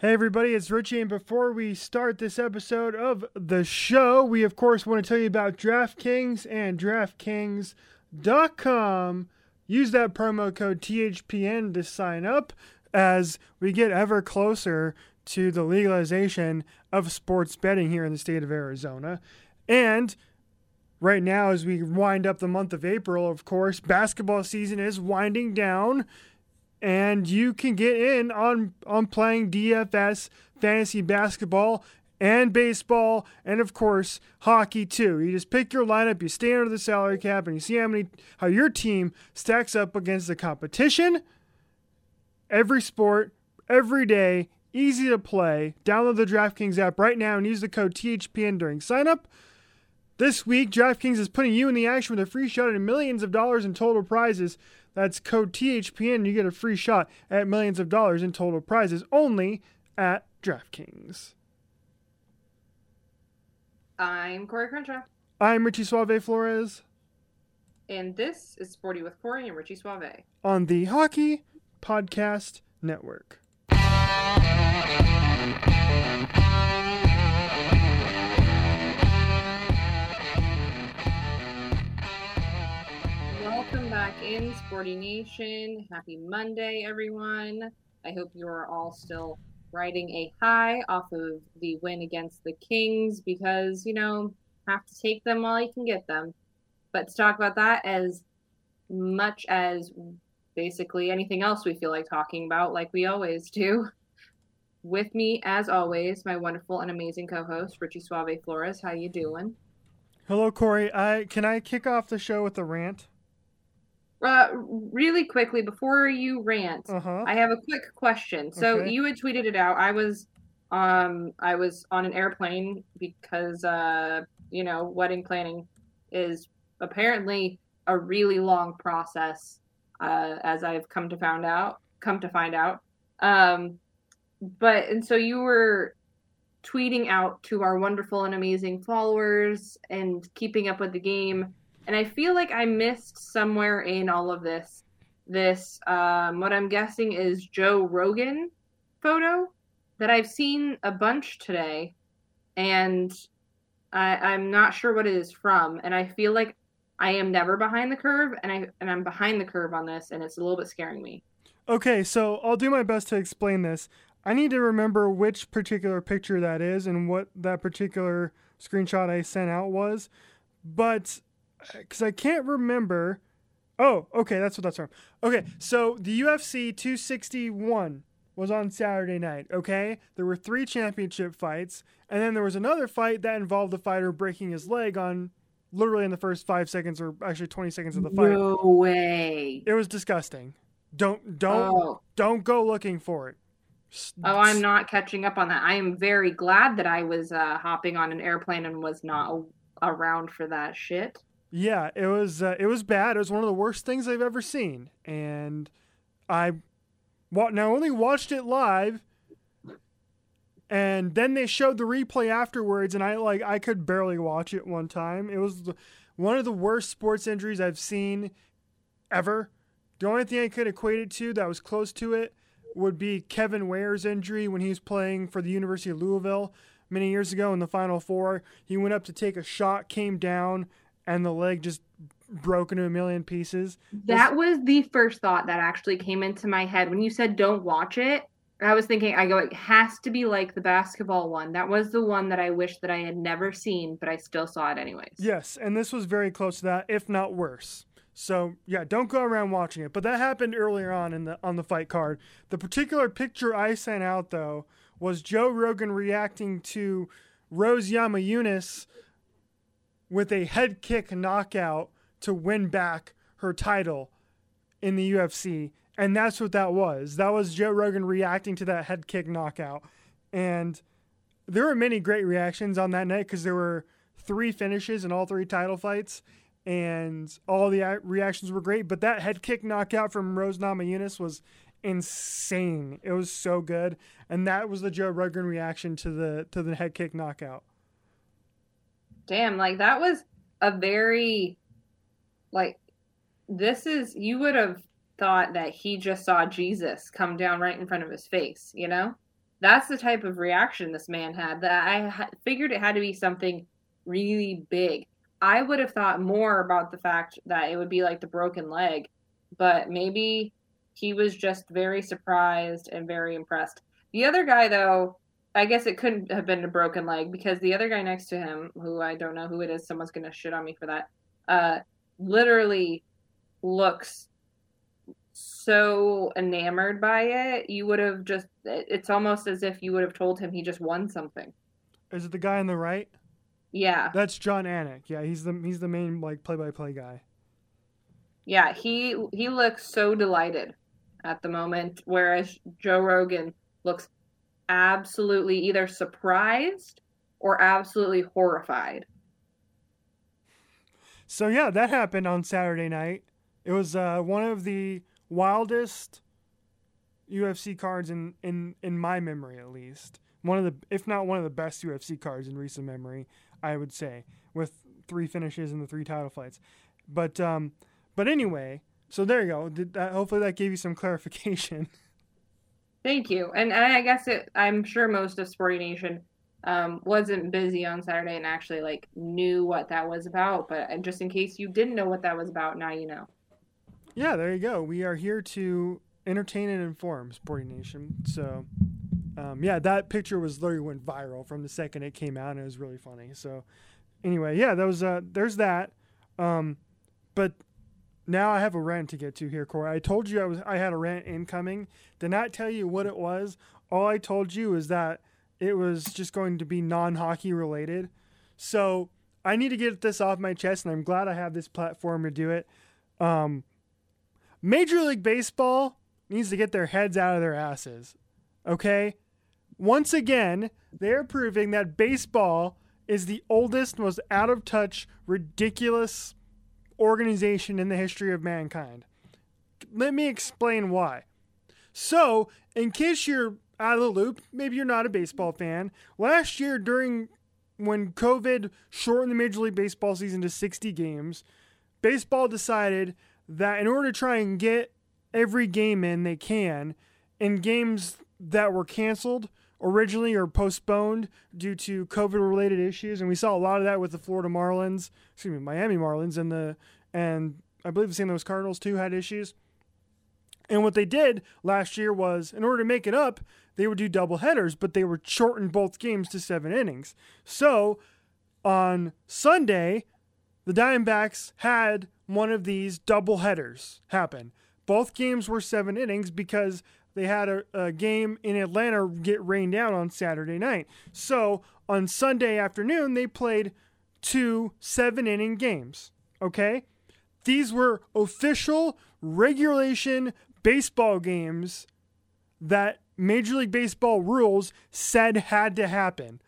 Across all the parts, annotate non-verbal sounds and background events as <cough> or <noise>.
Hey everybody, it's Richie, and before we start this episode of the show, we of course want to tell you about DraftKings and DraftKings.com. Use that promo code THPN to sign up as we get ever closer to the legalization of sports betting here in the state of Arizona. And right now, as we wind up the month of April, of course, basketball season is winding down and you can get in on on playing DFS fantasy basketball and baseball and of course hockey too. You just pick your lineup, you stay under the salary cap and you see how many how your team stacks up against the competition. Every sport, every day, easy to play. Download the DraftKings app right now and use the code THPN during signup. This week, DraftKings is putting you in the action with a free shot at millions of dollars in total prizes. That's code THPN. You get a free shot at millions of dollars in total prizes only at DraftKings. I'm Corey Crenshaw. I'm Richie Suave Flores. And this is Sporty with Corey and Richie Suave. On the Hockey Podcast Network. Welcome back in Sporty Nation. Happy Monday, everyone. I hope you are all still riding a high off of the win against the Kings because, you know, have to take them while you can get them. But to talk about that as much as basically anything else we feel like talking about, like we always do. <laughs> With me, as always, my wonderful and amazing co-host Richie Suave Flores. How you doing? Hello, Corey. I can I kick off the show with a rant? Uh, really quickly before you rant, Uh-huh. I have a quick question. So Okay. you had tweeted it out. I was, um, I was on an airplane because, uh, you know, wedding planning is apparently a really long process, uh, as I've come to found out, come to find out. Um, but and so you were tweeting out to our wonderful and amazing followers and keeping up with the game and I feel like I missed somewhere in all of this this um, what I'm guessing is Joe Rogan photo that I've seen a bunch today, and I, I'm not sure what it is from, and I feel like I am never behind the curve, and I and I'm behind the curve on this, and it's a little bit scaring me. Okay, so I'll do my best to explain this. I need to remember which particular picture that is and what that particular screenshot I sent out was, but because I can't remember. Oh, okay, that's what that's from. Okay, so the UFC 261 was on Saturday night. Okay, there were three championship fights, and then there was another fight that involved the fighter breaking his leg on literally in the first five seconds, or actually 20 seconds of the fight. No way. It was disgusting. Don't don't Oh. don't go looking for it. Oh, I'm not catching up on that. I am very glad that I was uh, hopping on an airplane and was not a- around for that shit. Yeah, it was uh, it was bad. It was one of the worst things I've ever seen, and I wa- not only watched it live, and then they showed the replay afterwards, and I like I could barely watch it one time. It was the, one of the worst sports injuries I've seen ever. The only thing I could equate it to that was close to it would be Kevin Ware's injury when he was playing for the University of Louisville many years ago in the Final Four. He went up to take a shot, came down, and the leg just broke into a million pieces. That was the first thought that actually came into my head when you said don't watch it. I was thinking, I go, it has to be like the basketball one. That was the one that I wish that I had never seen, but I still saw it anyways. Yes, and this was very close to that, if not worse. So yeah, don't go around watching it. But that happened earlier on in the on the fight card. The particular picture I sent out though was Joe Rogan reacting to Rose Namajunas with a head kick knockout to win back her title in the UFC. And that's what that was. That was Joe Rogan reacting to that head kick knockout. And there were many great reactions on that night because there were three finishes in all three title fights, and all the reactions were great. But that head kick knockout from Rose Namajunas was insane. It was so good, and that was the Joe Rogan reaction to the to the head kick knockout. Damn, like that was a very, like, this is, you would have thought that he just saw Jesus come down right in front of his face, you know? that's the type of reaction this man had that I figured it had to be something really big. I would have thought more about the fact that it would be like the broken leg, but maybe he was just very surprised and very impressed. The other guy, though, I guess it couldn't have been a broken leg because the other guy next to him, who I don't know who it is, someone's gonna shit on me for that, uh, literally looks so enamored by it. You would have just, it's almost as if you would have told him he just won something. Is it the guy on the right? Yeah. That's Jon Anik. Yeah, he's the he's the main like play by play guy. Yeah, he he looks so delighted at the moment, whereas Joe Rogan looks absolutely either surprised or absolutely horrified. So yeah, that happened on Saturday night. It was uh, one of the wildest UFC cards in, in in my memory, at least. One of the, if not one of the best UFC cards in recent memory, I would say, with three finishes and the three title fights. But um, but anyway, so there you go. That, hopefully that gave you some <laughs> clarification. Thank you. And, I guess it, I'm sure most of Sporting Nation um, wasn't busy on Saturday and actually like knew what that was about. But just in case you didn't know what that was about, now you know. Yeah, there you go. We are here to entertain and inform Sporting Nation. So, um, yeah, that picture was literally went viral from the second it came out, and it was really funny. So, anyway, yeah, that was uh, there's that. Um, but now I have a rant to get to here, Corey. I told you I was I had a rant incoming. Did not tell you what it was. All I told you is that it was just going to be non-hockey related. So I need to get this off my chest, and I'm glad I have this platform to do it. Um, Major League Baseball needs to get their heads out of their asses. Okay? Once again, they're proving that baseball is the oldest, most out of touch, ridiculous organization in the history of mankind. Let me explain why. So, in case you're out of the loop, maybe you're not a baseball fan, last year during when COVID shortened the Major League Baseball season to 60 games, baseball decided that in order to try and get every game in they can, in games that were canceled originally or postponed due to COVID related issues, and we saw a lot of that with the Florida Marlins, excuse me, Miami Marlins, and the and I believe the St. Louis Cardinals too had issues. And what they did last year was, in order to make it up, they would do double headers, but they would shorten both games to seven innings. So on Sunday, the Diamondbacks had one of these double headers happen. Both games were seven innings because they had a, a, game in Atlanta get rained out on Saturday night. So on Sunday afternoon, they played two seven inning games. Okay? These were official regulation baseball games that Major League Baseball rules said had to happen.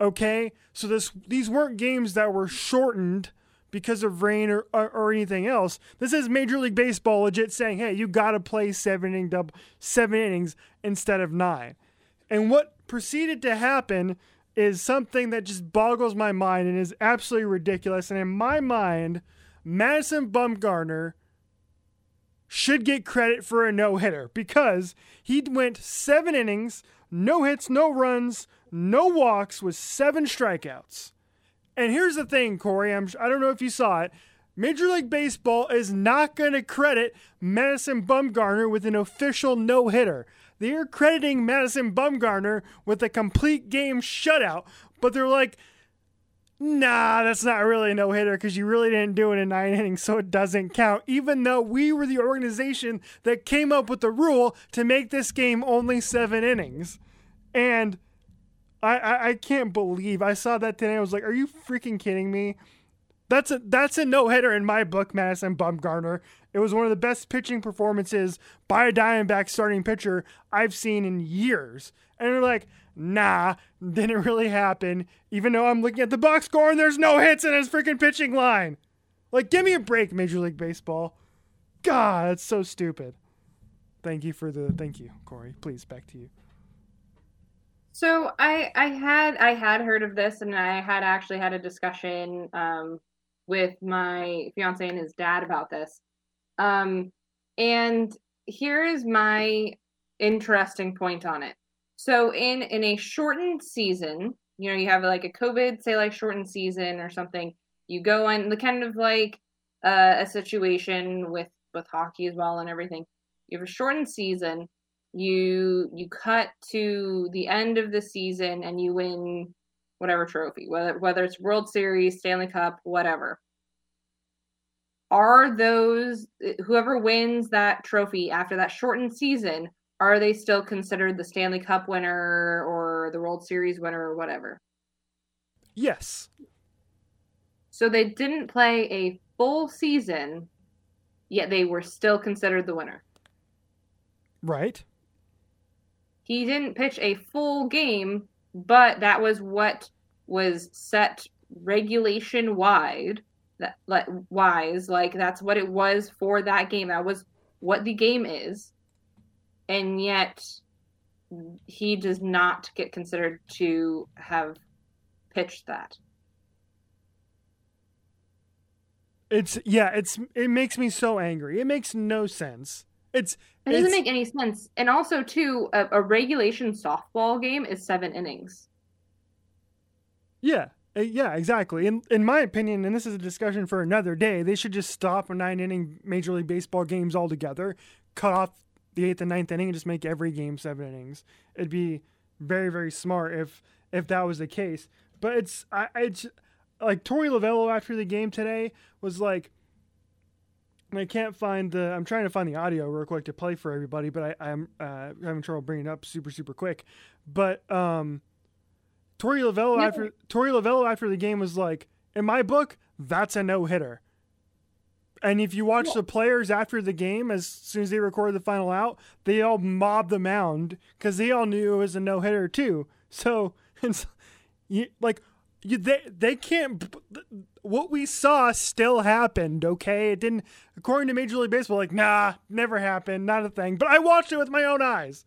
Okay? So this these weren't games that were shortened because of rain or, or, or, anything else. This is Major League Baseball legit saying, hey, you got to play seven, inning double, seven innings instead of nine. And what proceeded to happen is something that just boggles my mind and is absolutely ridiculous. And in my mind, Madison Bumgarner should get credit for a no hitter because he went seven innings, no hits, no runs, no walks, with seven strikeouts. And here's the thing, Corey. I'm, I don't know if you saw it. Major League Baseball is not going to credit Madison Bumgarner with an official no hitter. They are crediting Madison Bumgarner with a complete game shutout, but they're like, nah, that's not really a no hitter because you really didn't do it in nine innings, so it doesn't count. Even though we were the organization that came up with the rule to make this game only seven innings. And I, I, I can't believe I saw that today. I was like, are you freaking kidding me? That's a that's a no hitter in my book, Madison Bumgarner. It was one of the best pitching performances by a Diamondback starting pitcher I've seen in years. And they're like, nah, didn't really happen. Even though I'm looking at the box score and there's no hits in his freaking pitching line. Like, give me a break, Major League Baseball. God, that's so stupid. Thank you for the thank you, Corey. Please back to you. So I I had I had heard of this and I had actually had a discussion um, with my fiance and his dad about this. Um, and here is my interesting point on it. So in in a shortened season, you know, you have like a COVID, say like shortened season or something. You go on the kind of like uh, a situation with with hockey as well and everything. You have a shortened season. You you cut to the end of the season and you win whatever trophy, whether whether it's World Series, Stanley Cup, whatever. Are those whoever wins that trophy after that shortened season? Are they still considered the Stanley Cup winner or the World Series winner or whatever? Yes. So they didn't play a full season, yet they were still considered the winner. Right. He didn't pitch a full game, but that was what was set regulation wide that like wise like that's what it was for that game. That was what the game is. And yet he does not get considered to have pitched that. It's yeah it's it makes me so angry. It makes no sense it's it doesn't make any sense and also too a, a regulation softball game is seven innings yeah uh, yeah, exactly. In in my opinion, and this is a discussion for another day, they should just stop nine inning Major League Baseball games altogether, cut off the eighth and ninth inning, and just make every game seven innings. It'd be very very smart if if that was the case. But it's I it's like Torey Lovullo after the game today was like. I can't find the. I'm trying to find the audio real quick to play for everybody, but I, I'm uh, having trouble bringing it up super super quick. But um, Torey Lovullo yeah. after Torey Lovullo after the game was like, in my book, that's a no hitter. And if you watch yeah. the players after the game, as soon as they recorded the final out, they all mobbed the mound because they all knew it was a no hitter too. So <laughs> it's you, like you, they they can't. What we saw still happened. Okay, it didn't. According to Major League Baseball, like nah, never happened, not a thing. But I watched it with my own eyes.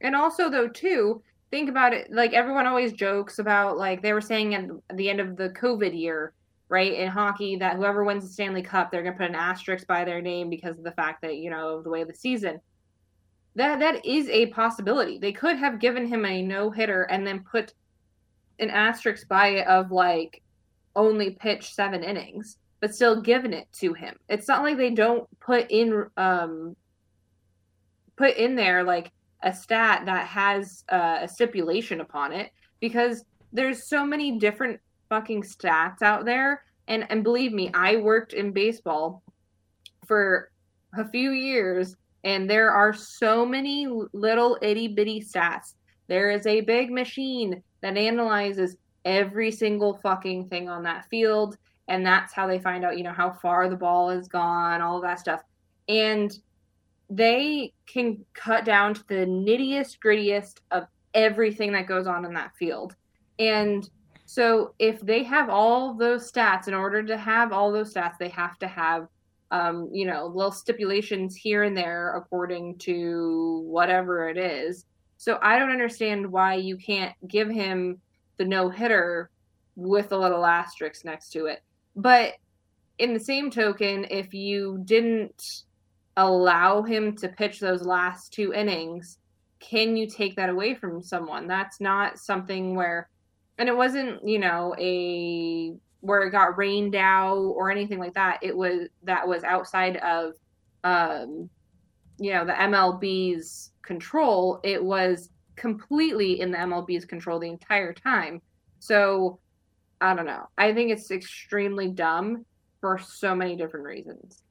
And also, though, too, think about it like everyone always jokes about like they were saying at the end of the covid year right in hockey that whoever wins the stanley cup they're going to put an asterisk by their name because of the fact that you know the way of the season that that is a possibility they could have given him a no hitter and then put an asterisk by it of like only pitch seven innings but still given it to him. It's not like they don't put in um put in there like a stat that has uh, a stipulation upon it because there's so many different fucking stats out there. And and believe me i worked in baseball for a few years and there are so many little itty bitty stats. There is a big machine that analyzes every single fucking thing on that field and that's how they find out you know how far the ball has gone all of that stuff and they can cut down to the nittiest grittiest of everything that goes on in that field. And so if they have all those stats, in order to have all those stats, they have to have um, you know, little stipulations here and there according to whatever it is. So I don't understand why you can't give him the no hitter with a little asterisk next to it. But in the same token, if you didn't allow him to pitch those last two innings, can you take that away from someone? That's not something where, and it wasn't, you know, a where it got rained out or anything like that. It was that was outside of, um, you know, the MLB's control. It was completely in the MLB's control the entire time. So I don't know. I think it's extremely dumb for so many different reasons.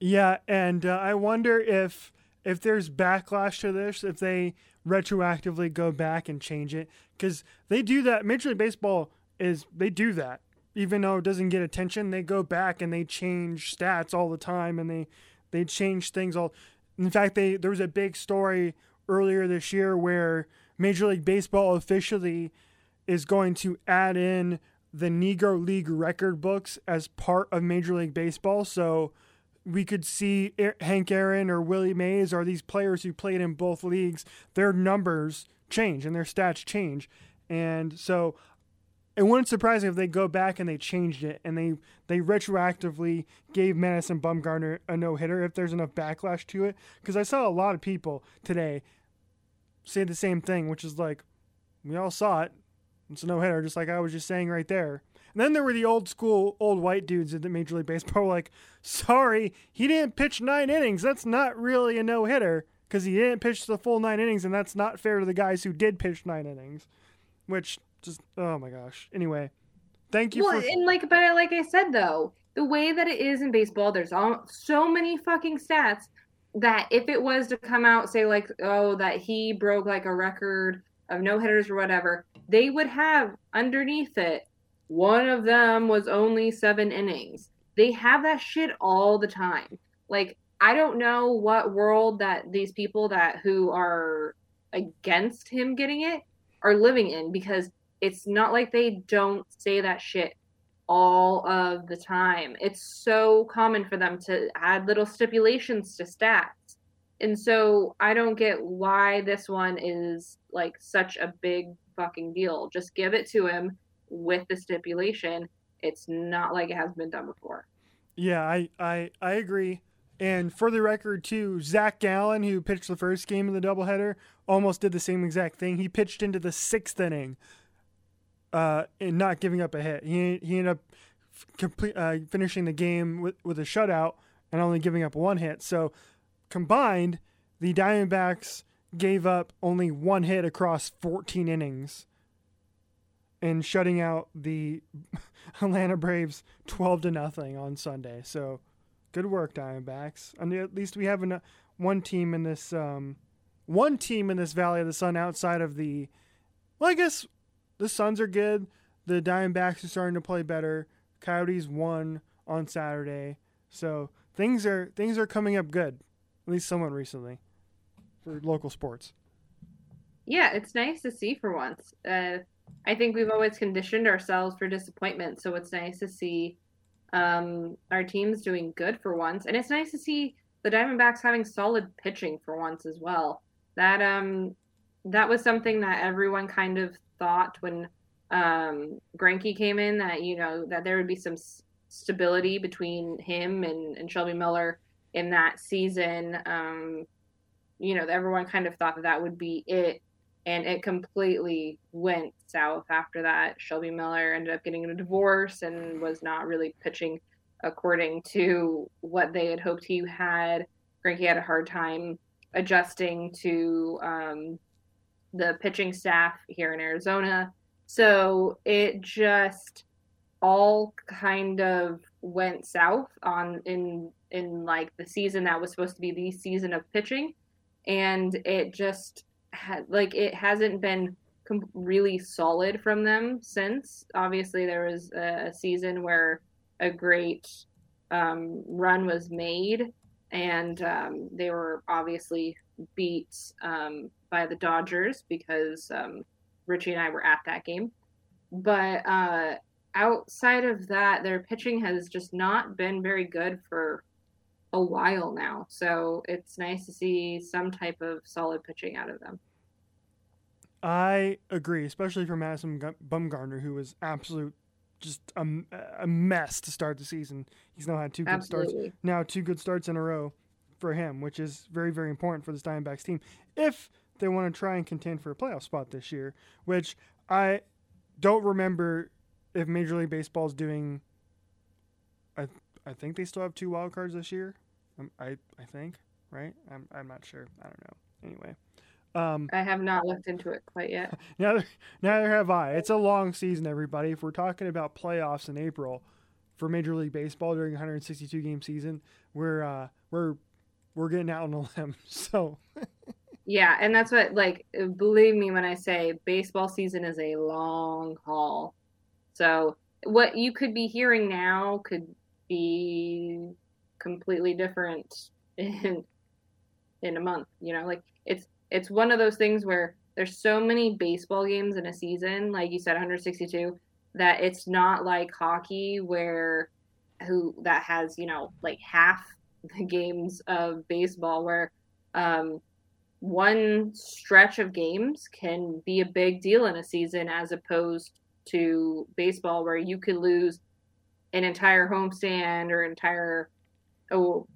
Yeah, and uh, I wonder if if there's backlash to this, if they retroactively go back and change it, because they do that. Major League Baseball is they do that, even though it doesn't get attention. They go back and they change stats all the time, and they they change things all. In fact, they there was a big story earlier this year where Major League Baseball officially is going to add in the Negro League record books as part of Major League Baseball. So we could see Hank Aaron or Willie Mays or these players who played in both leagues, their numbers change and their stats change. And so it wouldn't surprise me if they go back and they changed it and they, they retroactively gave Madison Bumgarner a no hitter if there's enough backlash to it. Because I saw a lot of people today say the same thing, which is like, we all saw it. It's a no hitter, just like I was just saying right there. And then there were the old school, old white dudes at the Major League Baseball <laughs> like, sorry, he didn't pitch nine innings. That's not really a no hitter because he didn't pitch the full nine innings, and that's not fair to the guys who did pitch nine innings. Which just, oh my gosh. Anyway, thank you well, for. and like, but like I said though, the way that it is in baseball, there's all, so many fucking stats that if it was to come out, say like, oh, that he broke like a record of no hitters or whatever, they would have underneath it one of them was only seven innings. They have that shit all the time. Like I don't know what world that these people that who are against him getting it are living in because it's not like they don't say that shit all of the time. It's so common for them to add little stipulations to stats. And so I don't get why this one is like such a big fucking deal. Just give it to him with the stipulation. It's not like it has been done before. Yeah, I, I, I agree. And for the record, too, Zach Gallen, who pitched the first game of the doubleheader, almost did the same exact thing. He pitched into the sixth inning, uh, and not giving up a hit. He he ended up complete uh, finishing the game with with a shutout and only giving up one hit. So combined, the Diamondbacks gave up only one hit across 14 innings and shutting out the <laughs> Atlanta Braves 12 to nothing on Sunday. So good work Diamondbacks. And at least we have an, one team in this um, one team in this Valley of the Sun outside of the well I guess the Suns are good. The Diamondbacks are starting to play better. Coyotes won on Saturday. So things are things are coming up good. At least somewhat recently for local sports. Yeah, it's nice to see for once. Uh, I think we've always conditioned ourselves for disappointment, so it's nice to see um, our teams doing good for once, and it's nice to see the Diamondbacks having solid pitching for once as well. That um, that was something that everyone kind of thought when um, came in that you know that there would be some s- stability between him and, and Shelby Miller in that season. Um, you know, everyone kind of thought that that would be it and it completely went south after that. Shelby Miller ended up getting a divorce and was not really pitching according to what they had hoped he had. Greinke had a hard time adjusting to um, the pitching staff here in Arizona. So it just all kind of went south on in in like the season that was supposed to be the season of pitching and it just ha- like it hasn't been com- really solid from them since. Obviously, there was a, a season where a great um, run was made, and um, they were obviously beat um, by the Dodgers because um, Richie and I were at that game. But uh, outside of that, their pitching has just not been very good for a while now. So it's nice to see some type of solid pitching out of them. I agree, especially for Madison Bumgarner, who was absolute just a, a mess to start the season. He's now had two good Absolutely. starts. Now two good starts in a row for him, which is very very important for this Diamondbacks team if they want to try and contend for a playoff spot this year. Which I don't remember if Major League Baseball is doing. I I think they still have two wild cards this year. Um, I I think right. I'm I'm not sure. I don't know. Anyway. Um, I have not looked into it quite yet. <laughs> Neither, neither have I. It's a long season, everybody. If we're talking about playoffs in April for Major League Baseball during a 162 game season, we're uh, we're we're getting out on a <laughs> limb. So. yeah, and that's what like believe me when I say baseball season is a long haul. So what you could be hearing now could be completely different <laughs> in in a month. You know, like it's it's one of those things where there's so many baseball games in a season, like you said, 162, that it's not like hockey where who that has you know like half the <laughs> games of baseball where um, one stretch of games can be a big deal in a season as opposed to baseball where you could lose an entire homestand or entire oh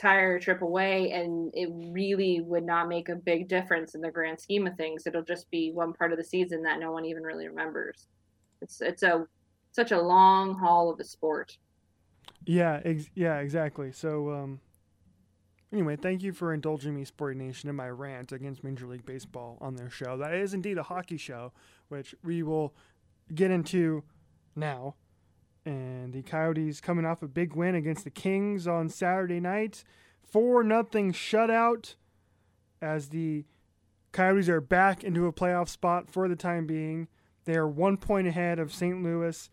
entire trip away, and it really would not make a big difference in the grand scheme of things. It'll just be one part of the season that no one even really remembers. It's it's a such a long haul of a sport. Yeah, ex- yeah, exactly. So, um, anyway, thank you for indulging me, Sport Nation, in my rant against Major League Baseball on their show. That is indeed a hockey show, which we will get into now. And the Coyotes coming off a big win against the Kings on Saturday night, four nothing shutout, as the Coyotes are back into a playoff spot for the time being. They are one point ahead of St. Louis,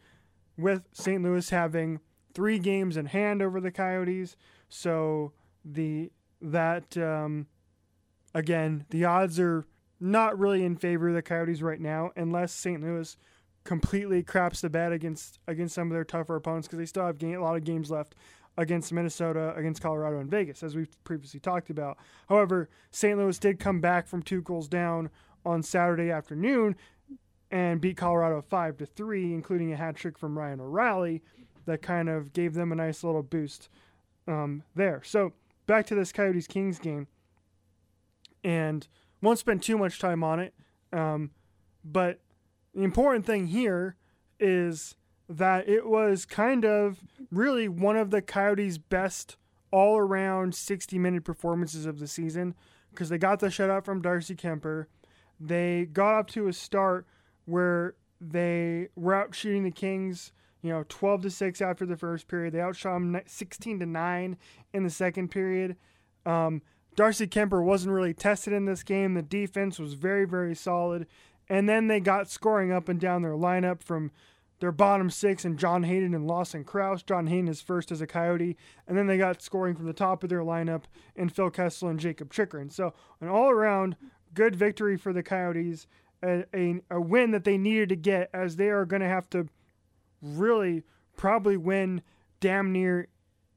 with St. Louis having three games in hand over the Coyotes. So the that um, again, the odds are not really in favor of the Coyotes right now, unless St. Louis completely craps the bed against against some of their tougher opponents because they still have game, a lot of games left against Minnesota, against Colorado, and Vegas, as we've previously talked about. However, St. Louis did come back from two goals down on Saturday afternoon and beat Colorado five to three, including a hat trick from Ryan O'Reilly that kind of gave them a nice little boost um, there. So back to this Coyotes Kings game, and won't spend too much time on it. Um, but the important thing here is that it was kind of really one of the Coyotes' best all around 60 minute performances of the season because they got the shutout from Darcy Kuemper. They got up to a start where they were out shooting the Kings, you know, 12 to 6 after the first period. They outshot them 16 to 9 in the second period. Um, Darcy Kuemper wasn't really tested in this game. The defense was very, very solid. And then they got scoring up and down their lineup from their bottom six and John Hayden and Lawson Crouse. John Hayden is first as a Coyote. And then they got scoring from the top of their lineup in Phil Kessel and Jacob Chychrun. So, an all around good victory for the Coyotes a, a, a win that they needed to get as they are going to have to really probably win damn near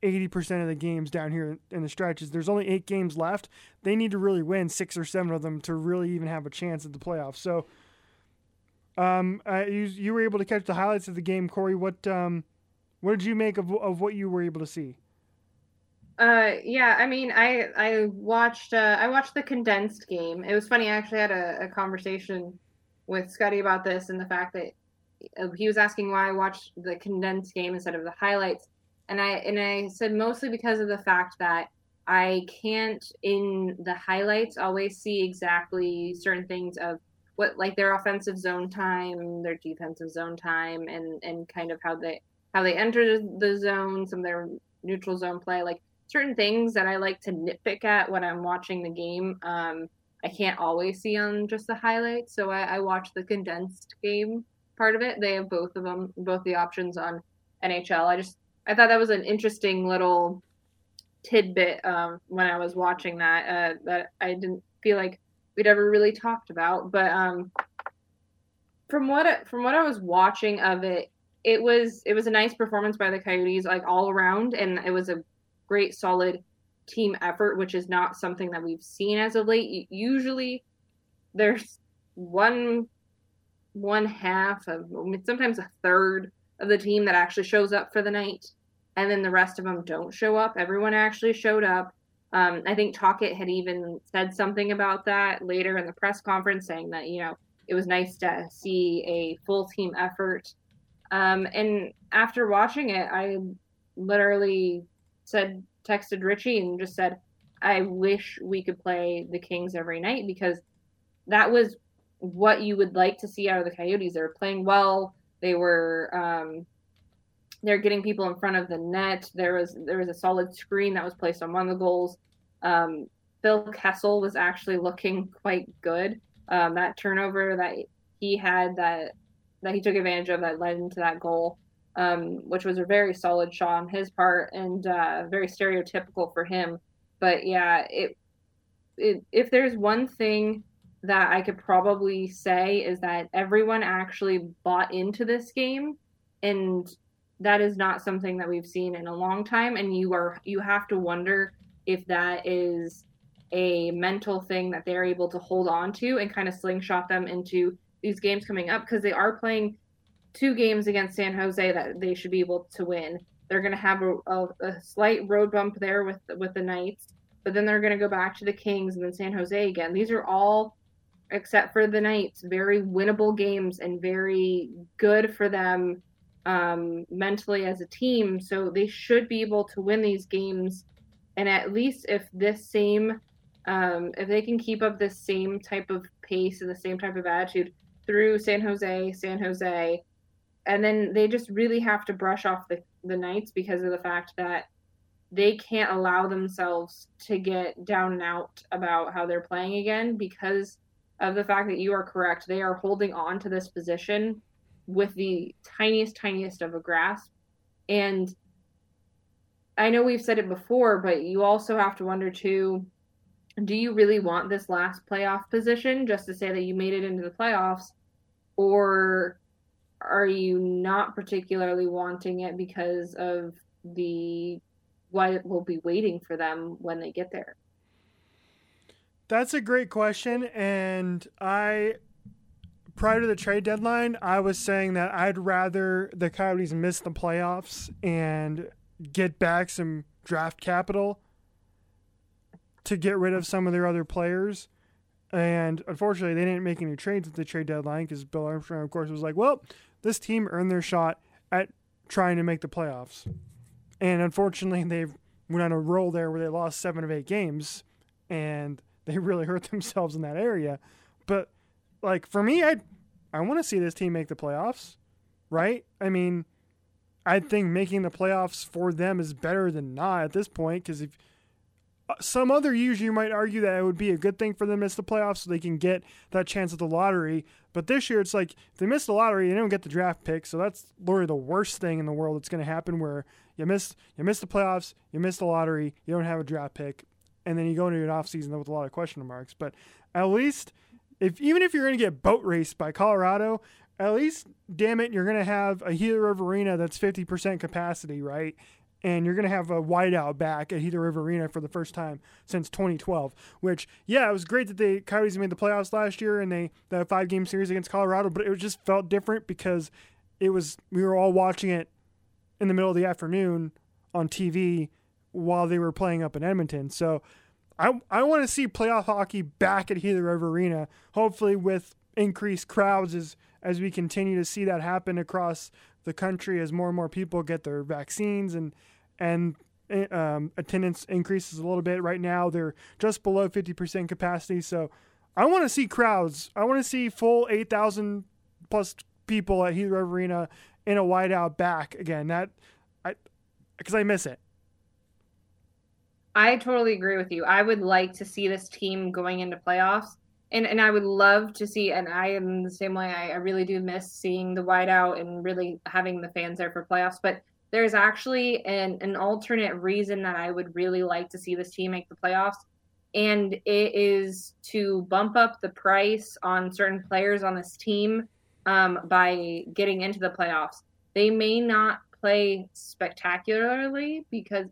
80% of the games down here in the stretches. There's only eight games left. They need to really win six or seven of them to really even have a chance at the playoffs. So, um, uh, you, you were able to catch the highlights of the game, Corey. What um, what did you make of, of what you were able to see? Uh, yeah, I mean, I I watched uh, I watched the condensed game. It was funny. I actually had a, a conversation with Scotty about this and the fact that uh, he was asking why I watched the condensed game instead of the highlights, and I and I said mostly because of the fact that I can't in the highlights always see exactly certain things of what like their offensive zone time, their defensive zone time, and and kind of how they how they enter the zone, some of their neutral zone play, like certain things that I like to nitpick at when I'm watching the game. Um, I can't always see on just the highlights, so I, I watch the condensed game part of it. They have both of them, both the options on NHL. I just I thought that was an interesting little tidbit um, when I was watching that uh, that I didn't feel like we'd ever really talked about. But um, from what from what I was watching of it, it was it was a nice performance by the Coyotes, like all around, and it was a great solid team effort, which is not something that we've seen as of late. Usually, there's one one half of sometimes a third of the team that actually shows up for the night, and then the rest of them don't show up. Everyone actually showed up. Um, I think Tocchet had even said something about that later in the press conference, saying that you know it was nice to see a full team effort. Um, and after watching it, I literally said texted Richie and just said, I wish we could play the Kings every night because that was what you would like to see out of the Coyotes. They were playing well. They were um, they're getting people in front of the net. There was there was a solid screen that was placed on one of the goals. Um, Phil Kessel was actually looking quite good. Um, that turnover that he had that that he took advantage of that led into that goal um, which was a very solid shot on his part and uh, very stereotypical for him. But yeah, it, it if there's one thing that I could probably say is that everyone actually bought into this game, and that is not something that we've seen in a long time. And you are you have to wonder if that is a mental thing that they're able to hold on to and kind of slingshot them into these games coming up because they are playing two games against San Jose that they should be able to win. They're going to have a, a, a, slight road bump there with with the Knights, but then they're going to go back to the Kings and then San Jose again. These are all, except for the Knights, very winnable games and very good for them um, mentally as a team. So they should be able to win these games. And at least if this same, um, if they can keep up this same type of pace and the same type of attitude through San Jose, San Jose, and then they just really have to brush off the, the Knights because of the fact that they can't allow themselves to get down and out about how they're playing again because of the fact that you are correct. They are holding on to this position with the tiniest, tiniest of a grasp. And I know we've said it before, but you also have to wonder too do you really want this last playoff position just to say that you made it into the playoffs? Or are you not particularly wanting it because of the what will be waiting for them when they get there? That's a great question. And I, prior to the trade deadline, I was saying that I'd rather the Coyotes miss the playoffs and get back some draft capital to get rid of some of their other players. And unfortunately, they didn't make any trades at the trade deadline because Bill Armstrong, of course, was like, well, this team earned their shot at trying to make the playoffs. And unfortunately, they went on a roll there where they lost seven of eight games and they really hurt <laughs> themselves in that area. But like for me, I I want to see this team make the playoffs, right? I mean, I think making the playoffs for them is better than not at this point because if uh, some other years you might argue that it would be a good thing for them to miss the playoffs so they can get that chance at the lottery. But this year it's like if they miss the lottery, they don't get the draft pick. So that's literally the worst thing in the world that's going to happen where you miss you miss the playoffs, you miss the lottery, you don't have a draft pick, and then you go into an offseason with a lot of question marks. But at least if even if you're going to get boat raced by Colorado, at least damn it, you're going to have a Gila River Arena that's 50% capacity, right? and you're going to have a whiteout back at Gila River Arena for the first time since 2012. Which, yeah, it was great that the Coyotes made the playoffs last year and they the five game series against Colorado, but it just felt different because it was we were all watching it in the middle of the afternoon on TV while they were playing up in Edmonton. So I I want to see playoff hockey back at Gila River Arena, hopefully with increased crowds as as we continue to see that happen across the country as more and more people get their vaccines and and eh, um, attendance increases a little bit. Right now, they're just below 50% capacity. So I want to see crowds. I want to see full 8,000 plus people at Gila River Arena in a whiteout back again. That I because I miss it. I totally agree with you. I would like to see this team going into playoffs and and I would love to see. And I am the same way. I, I really do miss seeing the whiteout and really having the fans there for playoffs. But there's actually an an alternate reason that I would really like to see this team make the playoffs, and it is to bump up the price on certain players on this team um, by getting into the playoffs. They may not play spectacularly because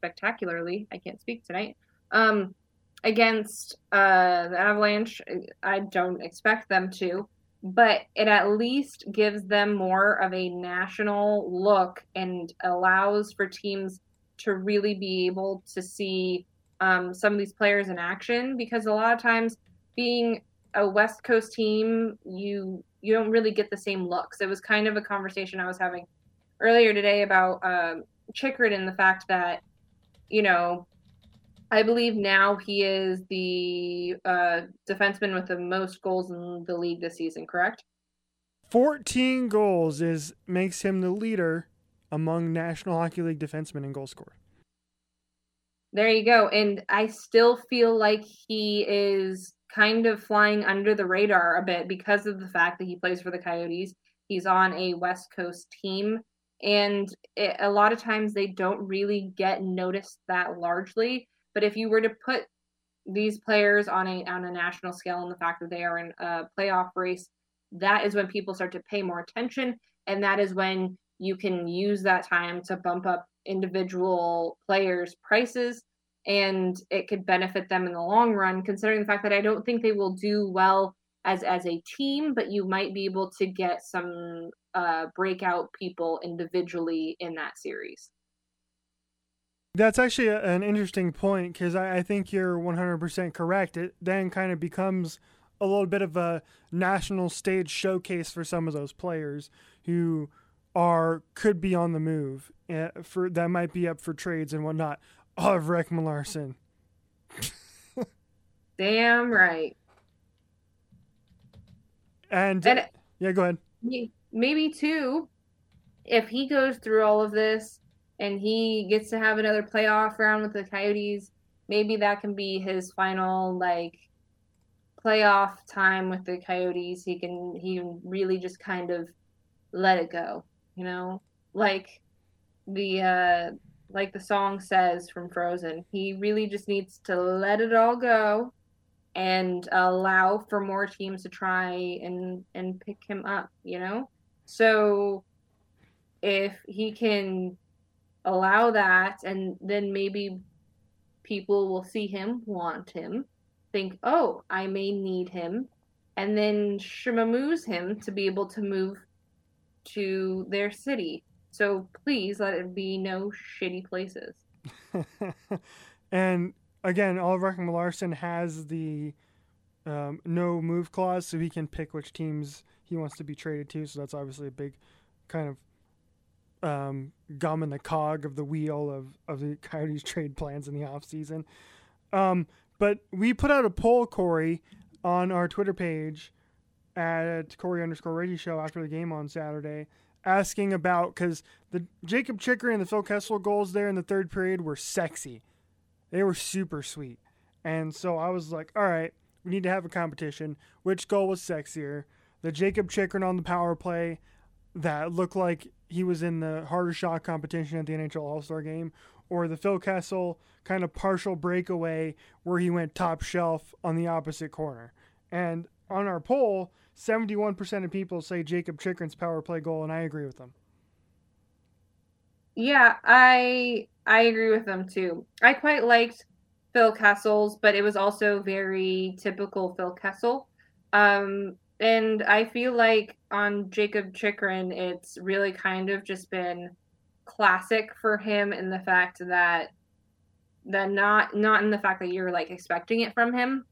spectacularly. I can't speak tonight. Um, against uh, the Avalanche. I don't expect them to, but it at least gives them more of a national look and allows for teams to really be able to see um, some of these players in action because a lot of times being a West Coast team, you you don't really get the same looks. It was kind of a conversation I was having earlier today about um, Chychrun and the fact that you know I believe now he is the uh, defenseman with the most goals in the league this season, correct? 14 goals is makes him the leader among National Hockey League defensemen in goal score. There you go. And I still feel like he is kind of flying under the radar a bit because of the fact that he plays for the Coyotes. He's on a West Coast team. And it, a lot of times they don't really get noticed that largely but if you were to put these players on a on a national scale and the fact that they are in a playoff race, that is when people start to pay more attention, and that is when you can use that time to bump up individual players' prices, and it could benefit them in the long run. Considering the fact that I don't think they will do well as as a team, but you might be able to get some uh, breakout people individually in that series. That's actually a, an interesting point because I, I think you're 100% correct. It then kind of becomes a little bit of a national stage showcase for some of those players who are could be on the move uh, for that might be up for trades and whatnot. Of Oliver Ekman <laughs> Damn right. And, and yeah, go ahead. Maybe two, if he goes through all of this and he gets to have another playoff round with the Coyotes, maybe that can be his final like playoff time with the Coyotes. He can he can really just kind of let it go, you know, like the uh like the song says from Frozen. He really just needs to let it all go and allow for more teams to try and and pick him up, you know? So if he can allow that and then maybe people will see him, want him, think, "Oh, I may need him." And then shimamoos him to be able to move to their city. So please let it be no shitty places. <laughs> and again, Oliver Ekman has the um, no move clause, so he can pick which teams he wants to be traded to. So that's obviously a big kind of um, gum in the cog of the wheel of, of the Coyotes <laughs> trade plans in the offseason. Um, but we put out a poll, Corey, on our Twitter page at Corey underscore Reggie show after the game on Saturday, asking about because the Jacob Chychrun and the Phil Kessel goals there in the third period were sexy. They were super sweet. And so I was like, all right, we need to have a competition. Which goal was sexier? The Jacob Chychrun on the power play that looked like he was in the harder shot competition at the NHL All Star game, or the Phil Kessel kind of partial breakaway where he went top shelf on the opposite corner. And on our poll, 71% of people say Jacob Chychrun's power play goal, and I agree with them. Yeah, I I agree with them too. I quite liked Phil Kessel's, but it was also very typical Phil Kessel. Um, and I feel like on Jacob Chychrun, it's really kind of just been classic for him in the fact that that not not in the fact that you're like expecting it from him,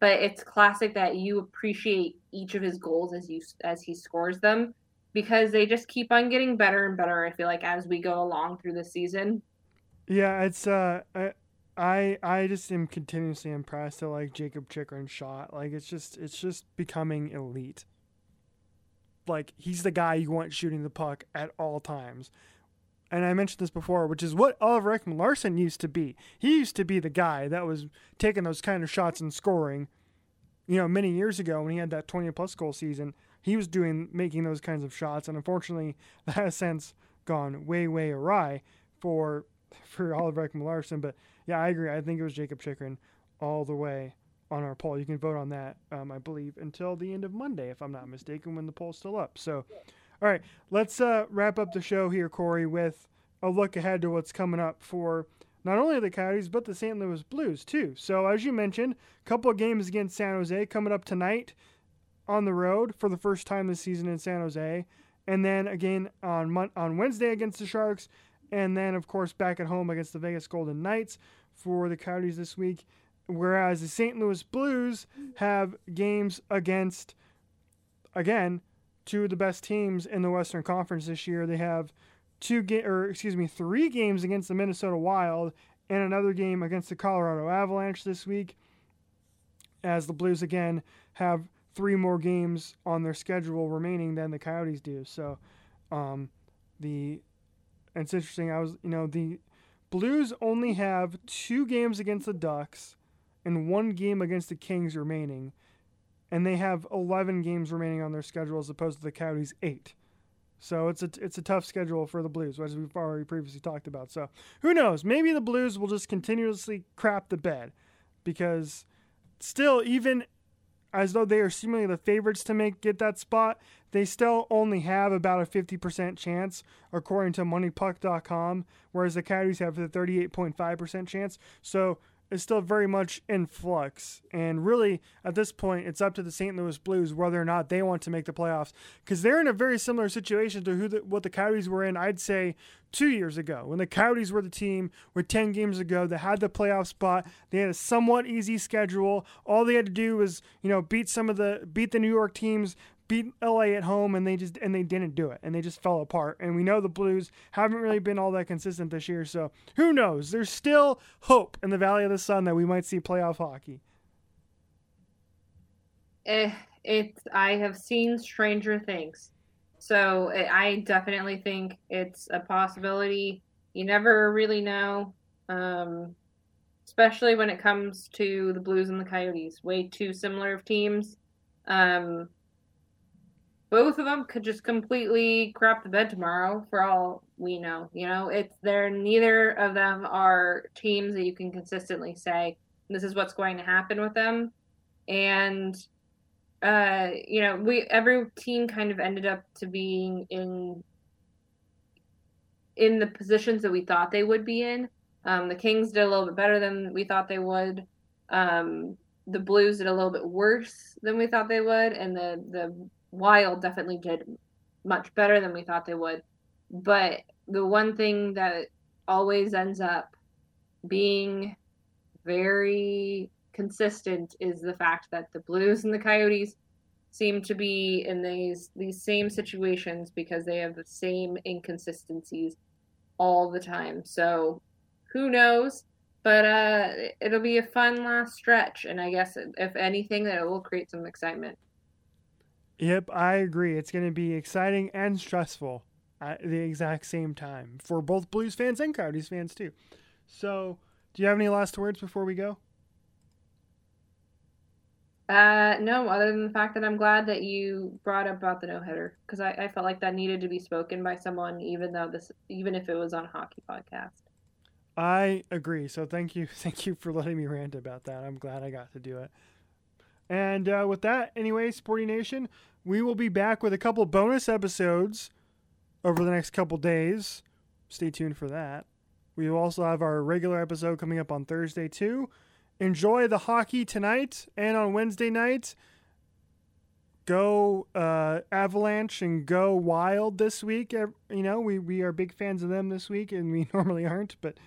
but it's classic that you appreciate each of his goals as you as he scores them because they just keep on getting better and better. I feel like as we go along through the season. Yeah, it's uh, I, I I just am continuously impressed at like Jacob Chychrun's shot. Like it's just it's just becoming elite. Like he's the guy you want shooting the puck at all times. And I mentioned this before, which is what Oliver Ekman Larsson used to be. He used to be the guy that was taking those kind of shots and scoring. You know, many years ago when he had that 20 plus goal season, he was doing making those kinds of shots, and unfortunately, <laughs> that has since gone way way awry for for Oliver Ekman Larsson. But yeah, I agree. I think it was Jacob Chychrun all the way on our poll. You can vote on that, um, I believe, until the end of Monday, if I'm not mistaken, when the poll's still up. So, all right, let's uh, wrap up the show here, Corey, with a look ahead to what's coming up for not only the Coyotes but the St. Louis Blues too. So, as you mentioned, a couple of games against San Jose coming up tonight on the road for the first time this season in San Jose, and then again on on Wednesday against the Sharks, and then of course back at home against the Vegas Golden Knights for the Coyotes this week. Whereas the St. Louis Blues have games against, again, two of the best teams in the Western Conference this year. They have two ga- or excuse me, three games against the Minnesota Wild and another game against the Colorado Avalanche this week. As the Blues again have three more games on their schedule remaining than the Coyotes do. So, um, the it's interesting. I was, you know, the Blues only have two games against the Ducks and one game against the Kings remaining, and they have 11 games remaining on their schedule as opposed to the Coyotes eight. So it's a it's a tough schedule for the Blues, as we've already previously talked about. So who knows? Maybe the Blues will just continuously crap the bed, because still, even as though they are seemingly the favorites to make get that spot, they still only have about a 50% chance, according to MoneyPuck.com, whereas the Coyotes have the 38.5% chance. So it's still very much in flux. And really, at this point, it's up to the St. Louis Blues whether or not they want to make the playoffs because they're in a very similar situation to who the, what the Coyotes were in. I'd say two years ago when the Coyotes were the team with 10 games ago that had the playoff spot. They had a somewhat easy schedule. All they had to do was you know beat some of the beat the New York teams beat LA at home and they just and they didn't do it and they just fell apart. And we know the Blues haven't really been all that consistent this year, so who knows? There's still hope in the Valley of the Sun that we might see playoff hockey. Eh, it's I have seen stranger things. So eh, I definitely think it's a possibility. You never really know. Um, especially when it comes to the Blues and the Coyotes, way too similar of teams. Um, both of them could just completely crap the bed tomorrow for all we know. You know, it's they're neither of them are teams that you can consistently say this is what's going to happen with them. And uh, you know, we every team kind of ended up to being in in the positions that we thought they would be in. Um, the Kings did a little bit better than we thought they would. Um, the Blues did a little bit worse than we thought they would, and the the Wild definitely did much better than we thought they would. But the one thing that always ends up being very consistent is the fact that the Blues and the Coyotes seem to be in these these same situations because they have the same inconsistencies all the time. So who knows? But uh, it'll be a fun last stretch, and I guess if anything, that it will create some excitement. Yep, I agree. It's going to be exciting and stressful at the exact same time for both Blues fans and Coyotes fans too. So, do you have any last words before we go? Uh, no, other than the fact that I'm glad that you brought up about the no hitter because I, I felt like that needed to be spoken by someone, even though this, even if it was on a hockey podcast. I agree. So thank you, <laughs> thank you for letting me rant about that. I'm glad I got to do it. And uh, with that, anyway, Sporty Nation, we will be back with a couple bonus episodes over the next couple days. Stay tuned for that. We also have our regular episode coming up on Thursday, too. Enjoy the hockey tonight and on Wednesday night. Go uh, Avalanche and go Wild this week. You know, we, we are big fans of them this week, and we <laughs> normally aren't, but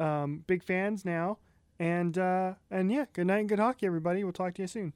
um, big fans now. And uh, and yeah, good night and good hockey, everybody. We'll talk to you soon.